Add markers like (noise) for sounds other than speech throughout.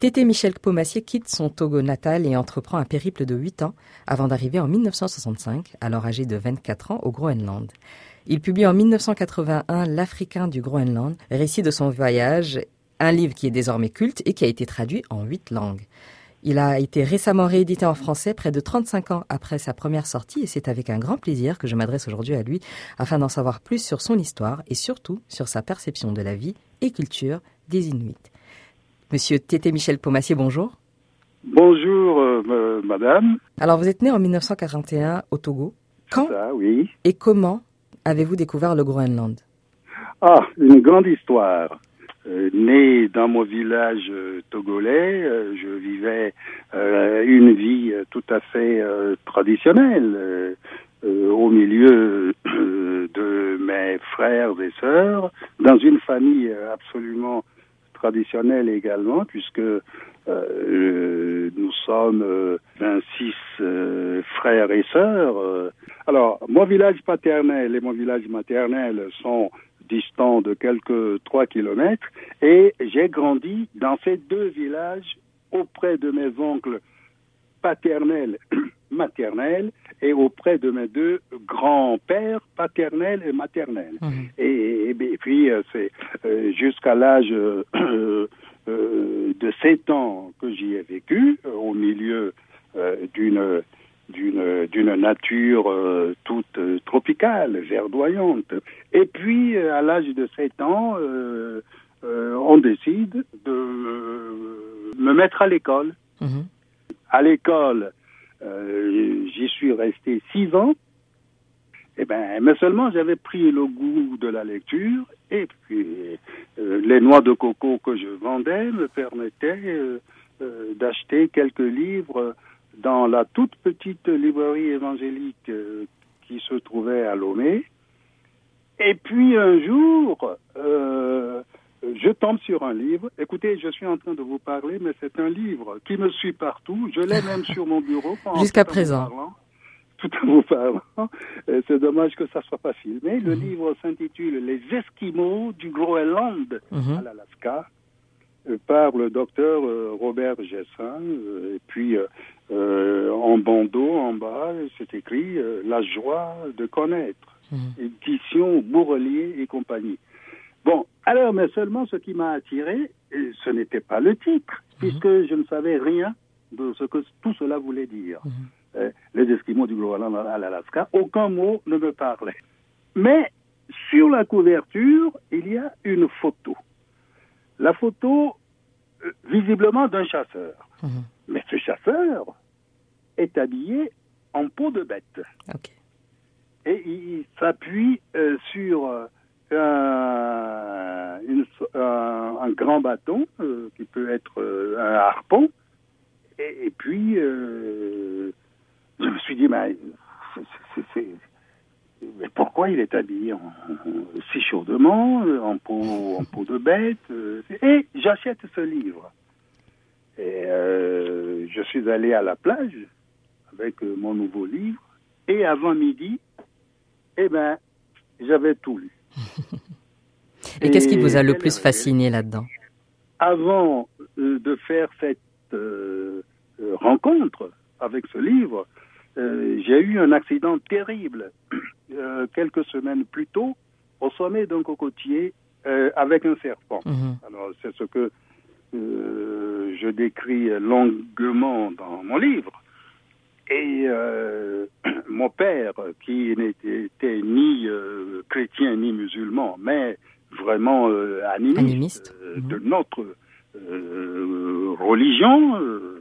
Tété Michel Pomassier quitte son Togo natal et entreprend un périple de 8 ans avant d'arriver en 1965, alors âgé de 24 ans, au Groenland. Il publie en 1981 L'Africain du Groenland, récit de son voyage, un livre qui est désormais culte et qui a été traduit en huit langues. Il a été récemment réédité en français près de 35 ans après sa première sortie et c'est avec un grand plaisir que je m'adresse aujourd'hui à lui afin d'en savoir plus sur son histoire et surtout sur sa perception de la vie et culture des Inuits. Monsieur Tété Michel Pomassier, bonjour. Bonjour, euh, madame. Alors, vous êtes né en 1941 au Togo. Quand Ça, oui. et comment avez-vous découvert le Groenland? Ah, une grande histoire. Euh, né dans mon village euh, togolais, euh, je vivais une vie tout à fait traditionnelle au milieu de mes frères et sœurs, dans une famille absolument traditionnelle également, puisque euh, nous sommes euh, 26 euh, frères et sœurs. euh. Alors, mon village paternel et mon village maternel sont distants de quelques trois kilomètres et j'ai grandi dans ces deux villages auprès de mes oncles paternels, (clears throat) maternels et auprès de mes deux grands-pères paternels et maternels. Mhm. Et, et puis, euh, c'est euh, jusqu'à l'âge euh, (clears throat) de 7 ans que j'y ai vécu, au milieu d'une d'une d'une nature euh, toute euh, tropicale, verdoyante. Et puis, euh, à l'âge de 7 ans, on décide de me mettre à l'école. Mhm. À l'école, euh, j'y suis resté six ans. Eh ben, mais seulement j'avais pris le goût de la lecture et puis euh, les noix de coco que je vendais me permettaient euh, d'acheter quelques livres dans la toute petite librairie évangélique qui se trouvait à Lomé. Et puis un jour, je tombe sur un livre. Écoutez, je suis en train de vous parler, mais c'est un livre qui me suit partout. Je l'ai même (laughs) sur mon bureau. Jusqu'à présent. parlant. Tout en vous parlant. C'est dommage que ça soit pas filmé. Le Mhm. livre s'intitule Les Esquimaux du Groenland Mhm. à l'Alaska euh, par le docteur euh, Robert Gessin. euh, et puis, euh, en bandeau, en bas, c'est écrit La joie de connaître Mhm. édition Bourrelier et compagnie. Bon, alors, mais seulement ce qui m'a attiré, ce n'était pas le titre, puisque je ne savais rien de ce que tout cela voulait dire. Mhm. Euh, les Esquimaux du Groenland à l'Alaska, aucun mot ne me parlait. Mais sur la couverture, il y a une photo. La photo, euh, visiblement, d'un chasseur. Mhm. Mais ce chasseur est habillé en peau de bête et il s'appuie euh, sur un, une un- grand bâton euh, qui peut être euh, un harpon. Et, puis, euh, je me suis dit, mais, pourquoi il est habillé en, si chaudement, en peau, en de bête Et j'achète ce livre. Et je suis allé à la plage avec mon nouveau livre. Et avant midi, eh ben, j'avais tout lu. Et qu'est-ce qui vous a le plus fasciné là-dedans? Avant euh, de faire cette euh, euh, rencontre avec ce livre, euh, j'ai eu un accident terrible euh, quelques semaines plus tôt au sommet d'un cocotier avec un serpent. Mhm. Alors, c'est ce que je décris longuement dans mon livre. Et euh, (clears throat) mon père, qui n'était ni euh, chrétien ni musulman, mais vraiment euh, animiste, Animiste. euh, Mhm. de notre euh, religion, euh,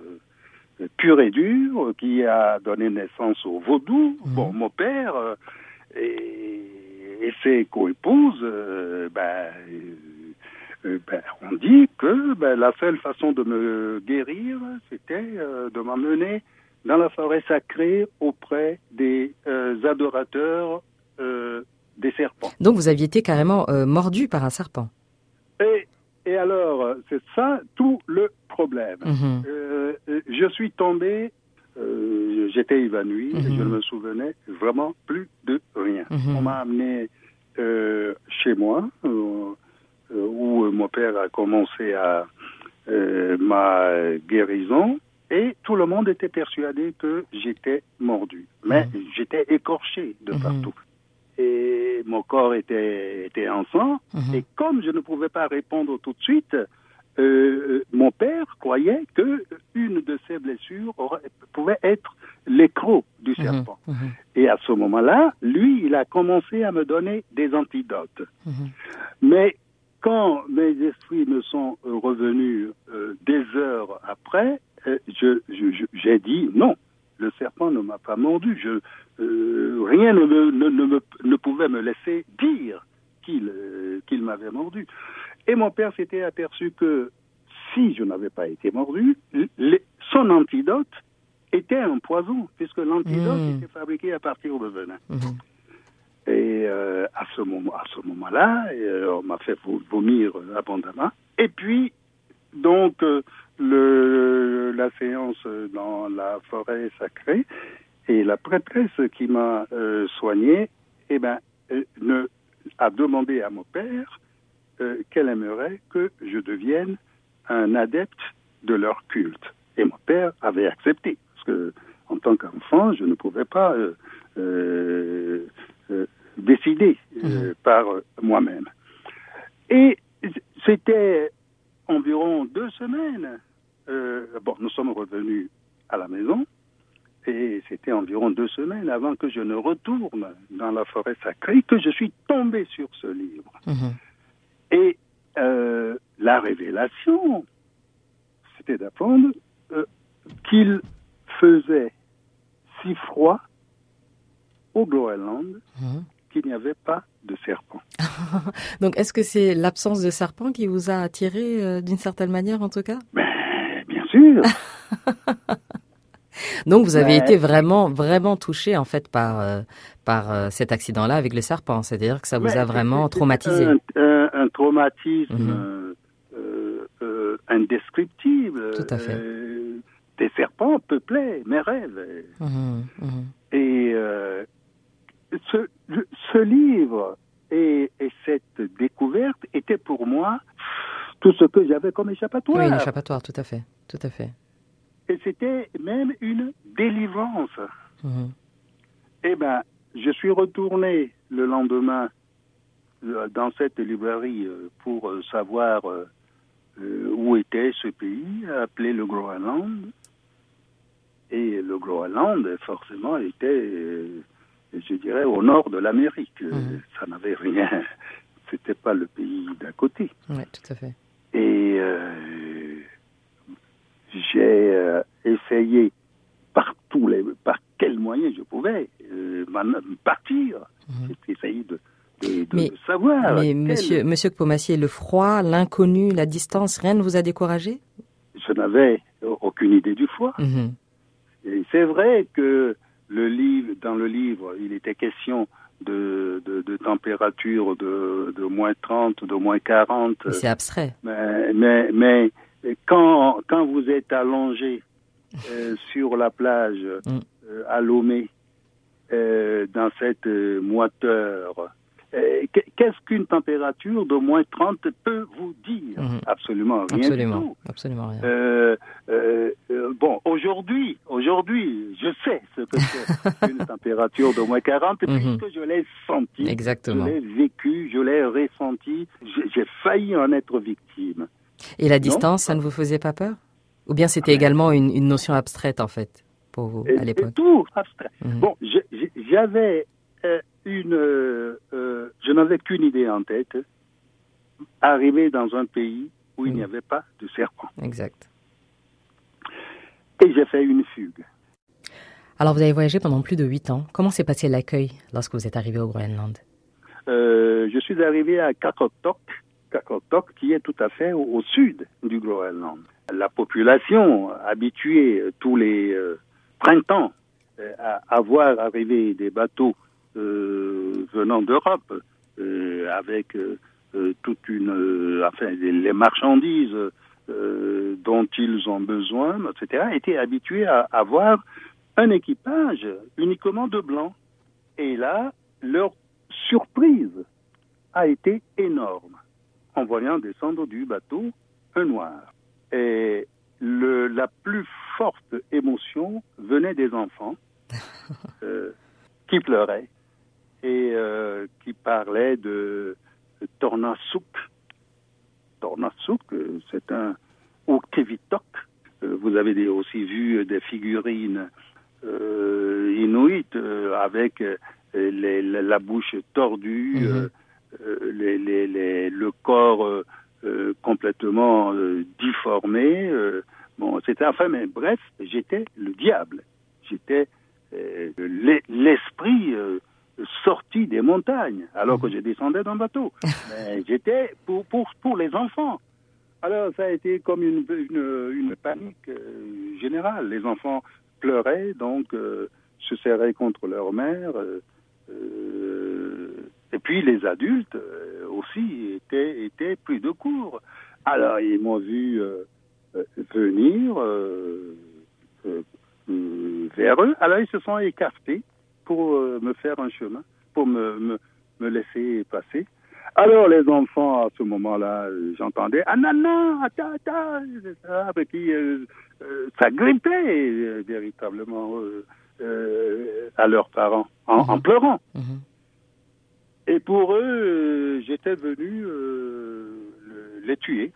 pure et dure, qui a donné naissance au vaudou. Mhm. Bon, mon père et, et ses coépouses, ben, ben, on dit que ben, la seule façon de me guérir, c'était euh, de m'emmener dans la forêt sacrée auprès des euh, adorateurs euh, des serpents. Donc vous aviez été carrément euh, mordu par un serpent. Et, et alors, c'est ça tout le problème. Mhm. Je suis tombé, j'étais évanoui, et Mhm. je ne me souvenais vraiment plus de rien. Mhm. On m'a amené chez moi, où mon père a commencé à, ma guérison et tout le monde était persuadé que j'étais mordu. Mais mhm. j'étais écorché de mhm. partout. Et mon corps était, était en sang. Mhm. Et comme je ne pouvais pas répondre tout de suite, euh, mon père croyait que une de ces blessures pouvait être l'écrou du serpent. Et à ce moment-là, lui, il a commencé à me donner des antidotes. Mais quand mes esprits me sont revenus euh, des heures après, euh, je, j'ai dit non, le serpent ne m'a pas mordu. Je, euh, rien ne, ne, ne, pouvait me laisser dire qu'il euh, qu'il m'avait mordu. Et mon père s'était aperçu que si je n'avais pas été mordu, son antidote était un poison, puisque l'antidote mmh. était fabriqué à partir de venin. Mmh. Et à ce moment, à ce moment-là, on m'a fait vomir abondamment. Et puis, donc, le, la séance dans la forêt sacrée et la prêtresse qui m'a euh, soigné, eh ben, euh, ne, a demandé à mon père euh, qu'elle aimerait que je devienne un adepte de leur culte. Et mon père avait accepté, parce que en tant qu'enfant, je ne pouvais pas décider mmh. par moi-même. Et c'était environ deux semaines, euh, bon, nous sommes revenus à la maison et c'était environ deux semaines avant que je ne retourne dans la forêt sacrée que je suis tombé sur ce livre. Mhm. Et euh, la révélation, c'était d'apprendre euh, qu'il faisait si froid au Groenland mhm. Qu'il n'y avait pas de serpent. (laughs) Donc, est-ce que c'est l'absence de serpent qui vous a attiré euh, d'une certaine manière, en tout cas? Ben, Bien sûr. (laughs) Donc, vous avez été vraiment, vraiment touché en fait par euh, par euh, cet accident-là avec le serpent. C'est-à-dire que ça vous a vraiment traumatisé. Un, traumatisme mhm. indescriptible. Tout à fait. des serpents peuplaient mes rêves. Mhm, mhm. Et ce, ce livre et, cette découverte était pour moi tout ce que j'avais comme échappatoire. Oui, une échappatoire, tout à fait, tout à fait. Et c'était même une délivrance. Mhm. Eh bien, je suis retourné le lendemain euh, dans cette librairie euh, pour euh, savoir où était ce pays, appelé le Groenland. Et le Groenland, forcément, était je dirais, au nord de l'Amérique. Mhm. Ça n'avait rien. (laughs) C'était pas le pays d'à côté. Oui, tout à fait. Et euh, j'ai euh, essayé par tous les, par quels moyens je pouvais euh, partir. Mhm. J'ai essayé de, de, savoir. Mais monsieur, monsieur Pomassier, le froid, l'inconnu, la distance, rien ne vous a découragé? Je n'avais aucune idée du froid. Mhm. Et c'est vrai que le livre, dans le livre, il était question de, de, température de, de moins 30, de moins 40. C'est abstrait. Mais, mais, mais, quand, quand vous êtes allongé euh, sur la plage mm. euh, à Lomé, euh, dans cette moiteur, qu'est-ce qu'une température de moins 30 peut vous dire mhm. Absolument rien absolument, du tout. Absolument rien. Euh, euh, bon, aujourd'hui, aujourd'hui, je sais ce que c'est (laughs) une température de moins 40 mhm. puisque je l'ai senti. Exactement. Je l'ai vécu, je l'ai ressenti. J'ai failli en être victime. Et la distance, ça ne vous faisait pas peur? Ou bien c'était ah, également une, une, notion abstraite en fait pour vous à l'époque? Tout abstrait. Mhm. Bon, j'avais une, euh, euh, je n'avais qu'une idée en tête, arriver dans un pays où il n'y avait pas de serpent. Exact. Et j'ai fait une fugue. Alors vous avez voyagé pendant plus de huit ans. Comment s'est passé l'accueil lorsque vous êt arrivé au Groenland? Euh, Je suis arrivé à Kakotok, Kakotok qui est tout à fait au, sud du Groenland. La population habituée tous les printemps à, à voir arriver des bateaux venant d'Europe, euh, avec euh, toute une, enfin, les marchandises dont ils ont besoin, etc., étaient habitués à avoir un équipage uniquement de blanc. Et là, leur surprise a été énorme en voyant descendre du bateau un noir. Et le, la plus forte émotion venait des enfants (laughs) euh, qui pleuraient et euh, qui parlaient de Tornasuk. Tornasuk, euh, c'est un ou Kevitok. Euh, vous avez aussi vu des figurines euh, inuites avec les, la, bouche tordue, Mhm. les, les, les- le corps complètement difformé. euh, bon, c'était enfin, mais bref, j'étais le diable. J'étais euh, l'e- l'esprit euh, sorti des montagnes, alors que je descendais d'un bateau. (laughs) J'étais pour, pour, pour les enfants. Alors, ça a été comme une, une, une panique euh, générale. Les enfants pleuraient, donc euh, se serraient contre leur mère. euh, et puis les adultes aussi étaient, étaient pris de court. Alors, ils m'ont vu venir vers eux. Alors, ils se sont écartés pour euh, me faire un chemin, pour me, me, me laisser passer. Alors les enfants, à ce moment-là, euh, j'entendais ah non non, attends attends, c'est ça, et puis euh, euh, ça grimpait euh, véritablement à leurs parents en, en Mhm. pleurant. Mhm. Et pour eux, j'étais venu le- les tuer.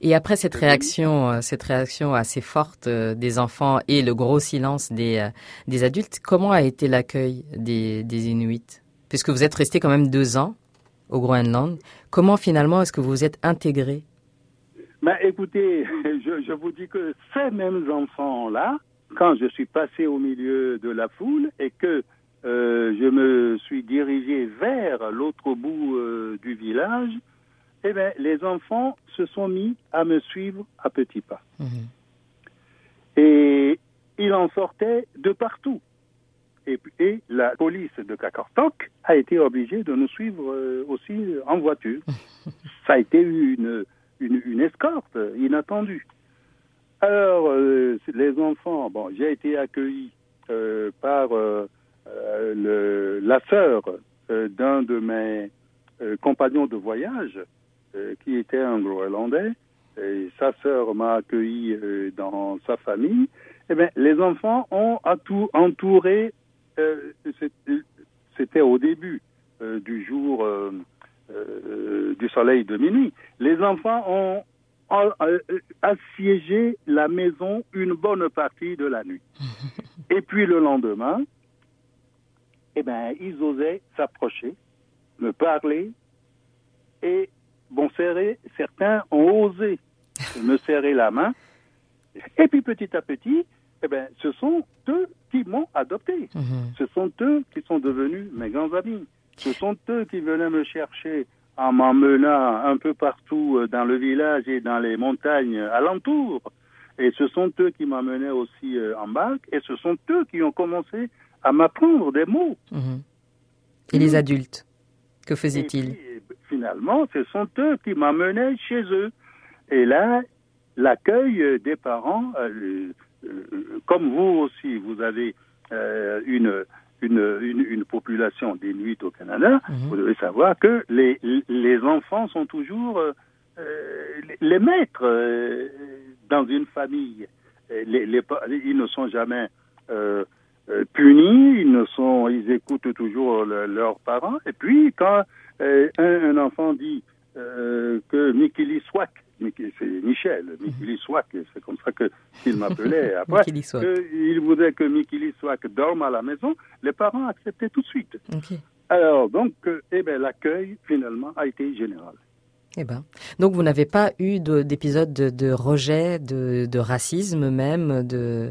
Et après cette Mhm. réaction, euh, cette réaction assez forte euh, des enfants et le gros silence des, euh, des adultes, comment a été l'accueil des, des Inuits? Puisque vous êtes resté quand même deux ans au Groenland, comment finalement est-ce que vous vous êtes intégré Mais écoutez, (laughs) je, je vous dis que ces mêmes enfants-là, quand je suis passé au milieu de la foule et que euh, je me suis dirigé vers l'autre bout euh, du village, eh bien, les enfants se sont mis à me suivre à petits pas. Mhm. Et il en sortait de partout. Et, et la police de Kakortok a été obligée de nous suivre euh, aussi en voiture. (laughs) Ça a été une, une, une escorte inattendue. Alors, euh, les enfants, bon, j'ai été accueilli euh, par le, la sœur d'un de mes compagnons de voyage, qui était un Groenlandais. Et sa sœur m'a accueilli euh, dans sa famille. Eh bien, les enfants ont entouré. euh, C'était au début euh, du jour euh, euh, du soleil de minuit. Les enfants ont assiégé la maison une bonne partie de la nuit. (laughs) Et puis le lendemain, eh ben, ils osaient s'approcher, me parler, et serrer, certains ont osé (laughs) me serrer la main. Et puis petit à petit, eh ben, ce sont eux qui m'ont adopté. Mhm. Ce sont eux qui sont devenus mes grands amis. Ce sont eux qui venaient me chercher en m'emmenant un peu partout euh, dans le village et dans les montagnes alentours. Et ce sont eux qui m'emmenaient aussi euh, en barque. Et ce sont eux qui ont commencé à m'apprendre des mots. Mhm. Et les adultes, que faisaient-ils finalement, ce sont eux qui m'emmenaient chez eux. Et là, l'accueil des parents, euh, euh, comme vous aussi, vous avez euh, une, une, une, une population d'Inuits au Canada, Mhm. vous devez savoir que les, les enfants sont toujours les- maîtres dans une famille. Les, les ils ne sont jamais punis, ils ne sont, ils écoutent toujours le- leurs parents. Et puis quand un, un enfant dit euh, que Mikili Swak, c'est Michel, Mikili Swak, c'est comme ça qu'il m'appelait (laughs) après, il voudrait que Mikili Swak dorme à la maison, les parents acceptaient tout de suite. Alors donc, euh, eh ben l'accueil finalement a été général. Eh ben. Donc vous n'avez pas eu de- d'épisode de, de rejet, de, de racisme même, de.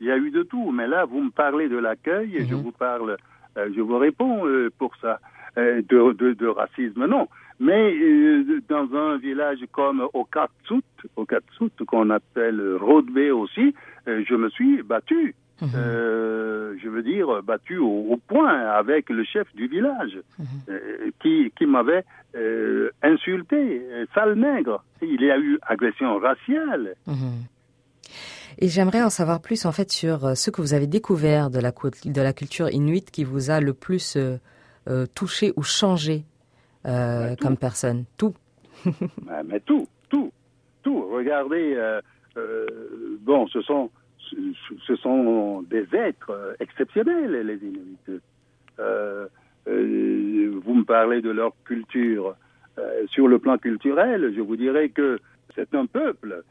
Il y a eu de tout, mais là, vous me parlez de l'accueil, et je Mhm. vous parle, euh, je vous réponds euh, pour ça, de, de, de racisme, non. Mais euh, dans un village comme Okatsut, Okatsut, qu'on appelle Rodbe aussi, euh, je me suis battu. Mhm. Euh, je veux dire, battu au, au point avec le chef du village, Mhm. euh, qui, qui m'avait euh, insulté, euh, sale nègre. Il y a eu agression raciale. Mhm. Et j'aimerais en savoir plus en fait sur euh, ce que vous avez découvert de la, de la culture inuite qui vous a le plus euh, euh, touché ou changé euh, Bah, comme personne. Tout. (laughs) Ah, Mais tout, tout. tout. Regardez, bon, ce sont ce sont des êtres exceptionnels, les Inuits. vous me parlez de leur culture. sur le plan culturel, je vous dirais que c'est un peuple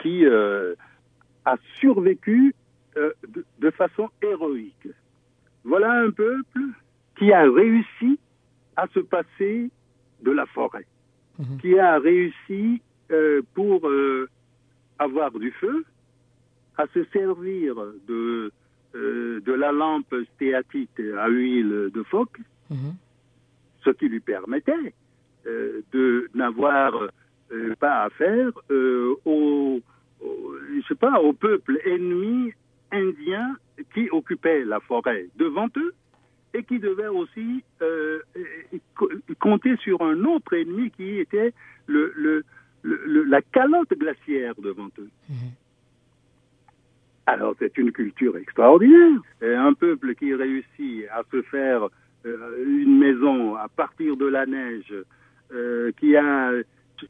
qui a survécu de, de, façon héroïque. Voilà un peuple qui a réussi à se passer de la forêt, mhm. qui a réussi euh, pour euh, avoir du feu, à se servir de, euh, de la lampe stéatite à huile de phoque, mhm. ce qui lui permettait de n'avoir pas affaire au, au, je sais pas, au peuple ennemi indien qui occupait la forêt devant eux et qui devait aussi euh, compter sur un autre ennemi qui était le, le, la calotte glaciaire devant eux. Mhm. Alors c'est une culture extraordinaire. un peuple qui réussit à se faire euh, une maison à partir de la neige, euh, qui a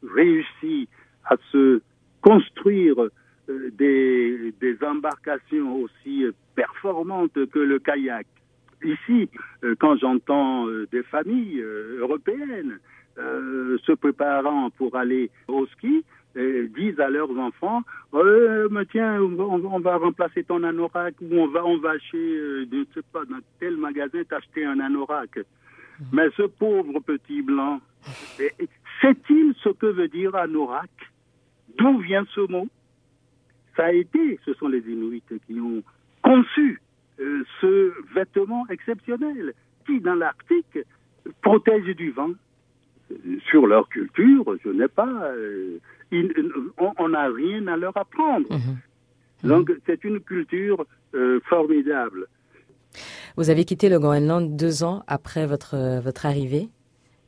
réussi à se construire des, des embarcations aussi performantes que le kayak, Ici, euh, quand j'entends euh, des familles euh, européennes se préparant pour aller au ski, disent à leurs enfants mais tiens on, va remplacer ton anorak ou on va on va chez je ne sais pas dans tel magasin t'acheter un anorak. Mmh. mais ce pauvre petit blanc sait-il ce que veut dire anorak? D'où vient ce mot? Ça a été ce sont les Inuits qui ont conçu euh, ce vêtement exceptionnel qui, dans l'Arctique, protège du vent. Sur leur culture, je n'ai pas, euh, on n'a rien à leur apprendre. Mhm. Donc c'est une culture euh, formidable. Vous avez quitté le Groenland deux ans après votre, votre arrivée.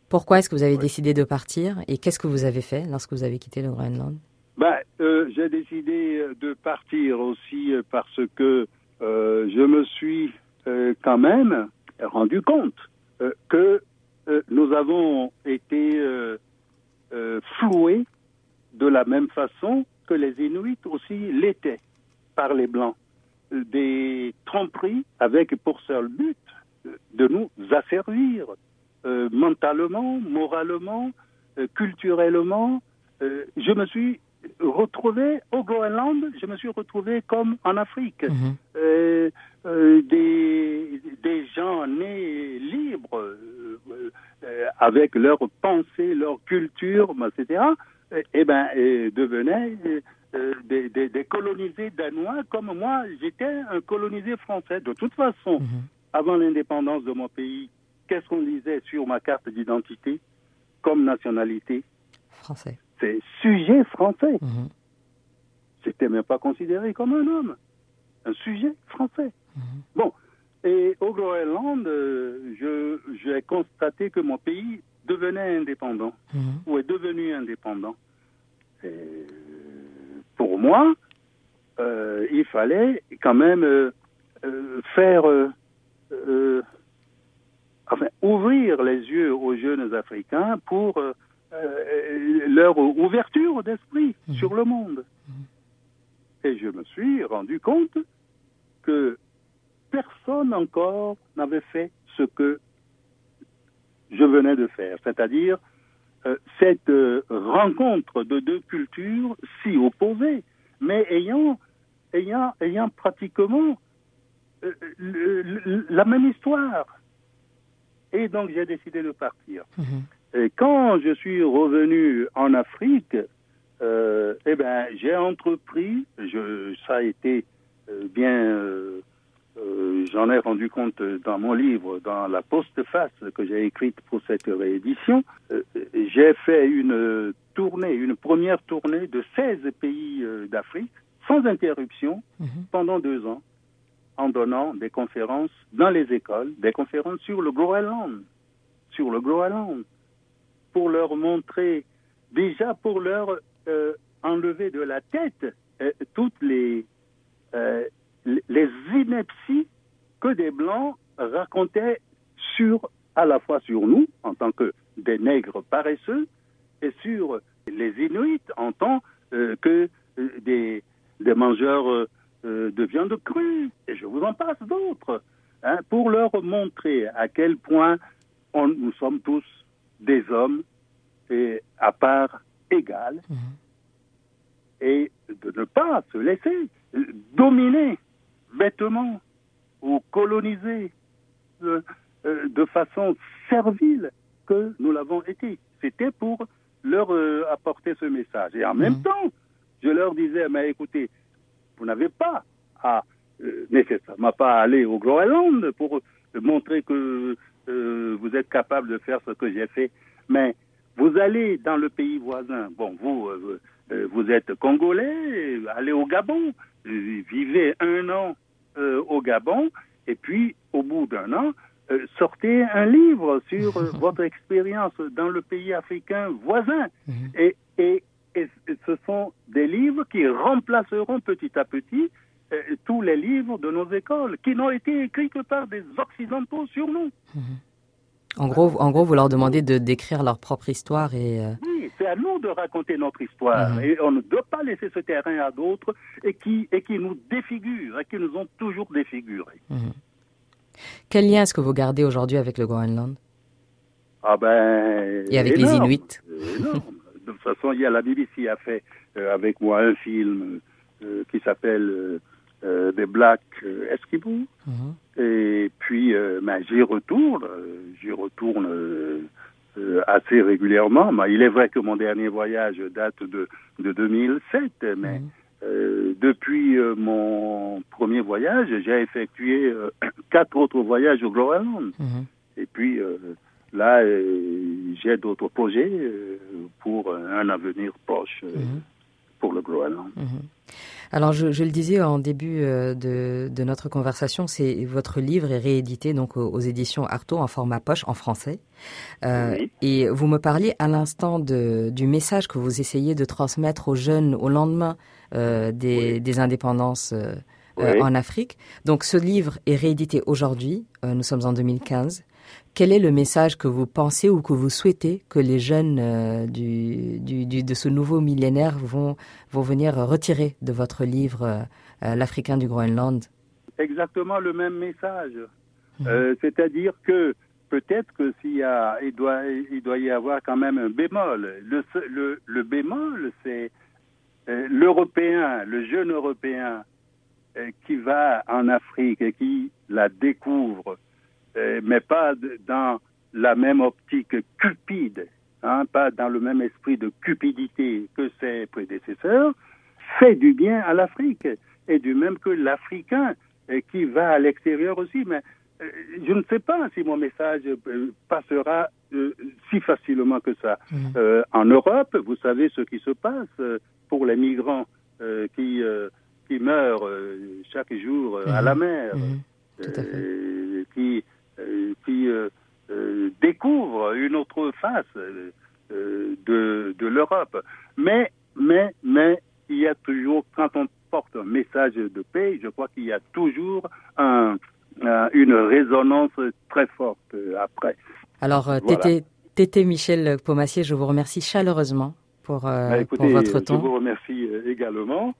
Pourquoi est-ce que vous avez décidé de partir et qu'est-ce que vous avez fait lorsque vous avez quitté le Groenland? Ben, J'ai décidé de partir aussi parce que euh, je me suis euh, quand même rendu compte euh, que nous avons été floués de la même façon que les Inuits aussi l'étaient par les Blancs. Des tromperies avec pour seul but de nous asservir mentalement, moralement, culturellement. je me suis retrouvé au Groenland, je me suis retrouvé comme en Afrique. Mhm. Euh, euh, des, des gens nés libres, euh, avec leurs pensées, leur culture, etc., et, eh ben, devenaient des, des, des, colonisés danois comme moi, j'étais un colonisé français. De toute façon, mhm. avant l'indépendance de mon pays, qu'est-ce qu'on disait sur ma carte d'identité comme nationalité? Français c'est sujet français. Mhm. C'était même pas considéré comme un homme, un sujet français. Mhm. Bon, et au Groenland, euh, je j'ai constaté que mon pays devenait indépendant, mhm. ou est devenu indépendant. pour moi, euh, il fallait quand même euh, faire, enfin, ouvrir les yeux aux jeunes Africains pour euh, leur ouverture d'esprit mhm. sur le monde. Et je me suis rendu compte que personne encore n'avait fait ce que je venais de faire, c'est-à-dire euh, cette euh, rencontre de deux cultures si opposées, mais ayant, ayant, ayant pratiquement la même histoire. Et donc j'ai décidé de partir. Mhm. Et quand je suis revenu en Afrique, euh, eh ben, j'ai entrepris, je, ça a été euh, bien, euh, euh, j'en ai rendu compte dans mon livre, dans la postface que j'ai écrite pour cette réédition, euh, j'ai fait une tournée, une première tournée de 16 pays d'Afrique, sans interruption, mhm. pendant deux ans, en donnant des conférences dans les écoles, des conférences sur le Groenland, sur le Groenland pour leur montrer, déjà pour leur euh, enlever de la tête euh, toutes les, euh, les inepties que des Blancs racontaient sur, à la fois sur nous, en tant que des nègres paresseux, et sur les Inuits en tant que des, mangeurs de viande crue, et je vous en passe d'autres, hein, pour leur montrer à quel point on, nous sommes tous des hommes et à part égale, mhm. et de ne pas se laisser dominer bêtement ou coloniser euh, euh, de façon servile que nous l'avons été. C'était pour leur euh, apporter ce message. Et en même mhm. temps, je leur disais, mais écoutez, vous n'avez pas à nécessairement pas aller au Groenland pour montrer que vous êtes capable de faire ce que j'ai fait, mais vous allez dans le pays voisin. Bon, vous, vous êtes congolais, allez au Gabon, vivez un an au Gabon, et puis au bout d'un an, euh, sortez un livre sur euh, (laughs) votre expérience dans le pays africain voisin. Mhm. Et, et, et, ce sont des livres qui remplaceront petit à petit euh, tous les livres de nos écoles, qui n'ont été écrits que par des Occidentaux sur nous. Mhm. En gros, en gros, vous leur demandez de décrire leur propre histoire et. Oui, c'est à nous de raconter notre histoire mhm. et on ne doit pas laisser ce terrain à d'autres et qui et qui nous défigurent et qui nous ont toujours défigurés. Quel lien est-ce que vous gardez aujourd'hui avec le Groenland? Ah ben. Et avec les Inuits De toute façon, il y a la BBC a fait euh, avec moi un film euh, qui s'appelle euh, The Black Eskimo. Mhm. Et puis, ben, j'y retourne, j'y retourne assez régulièrement. Ben, il est vrai que mon dernier voyage date de, de 2007, mais mhm. Euh, depuis euh, mon premier voyage, j'ai effectué euh, (clears throat) quatre autres voyages au Groenland. Mhm. Et puis là, j'ai d'autres projets pour un avenir proche mhm. pour le Groenland. Alors, je, je, le disais en début de, de notre conversation, c'est votre livre est réédité donc aux, éditions Artaud en format poche en français. Et vous me parliez à l'instant du message que vous essayez de transmettre aux jeunes au lendemain euh, des, des, indépendances euh, euh, en Afrique. Donc ce livre est réédité aujourd'hui, nous sommes en 2015. Quel est le message que vous pensez ou que vous souhaitez que les jeunes du, du, du, de ce nouveau millénaire vont, vont venir retirer de votre livre L'Africain du Groenland? Exactement le même message. Mhm. C'est-à-dire que peut-être que s'il y a, il doit, il doit y avoir quand même un bémol. Le, le, le bémol, c'est euh, l'Européen, le jeune Européen euh, qui va en Afrique et qui la découvre, euh, mais pas dans la même optique cupide, hein, pas dans le même esprit de cupidité que ses prédécesseurs, fait du bien à l'Afrique, et du même que l'Africain qui va à l'extérieur aussi. Mais je ne sais pas si mon message passera si facilement que ça. Mmh. en Europe, vous savez ce qui se passe pour les migrants euh, qui, euh, qui meurent euh, chaque jour à la mhm. mer, mhm. qui, qui découvrent une autre face de, de l'Europe. Mais, mais, mais, il y a toujours, quand on porte un message de paix, je crois qu'il y a toujours un, une résonance très forte après. Alors, Tété, Michel Pomassier, je vous remercie chaleureusement pour, euh, bah, votre temps. Je vous remercie euh, également.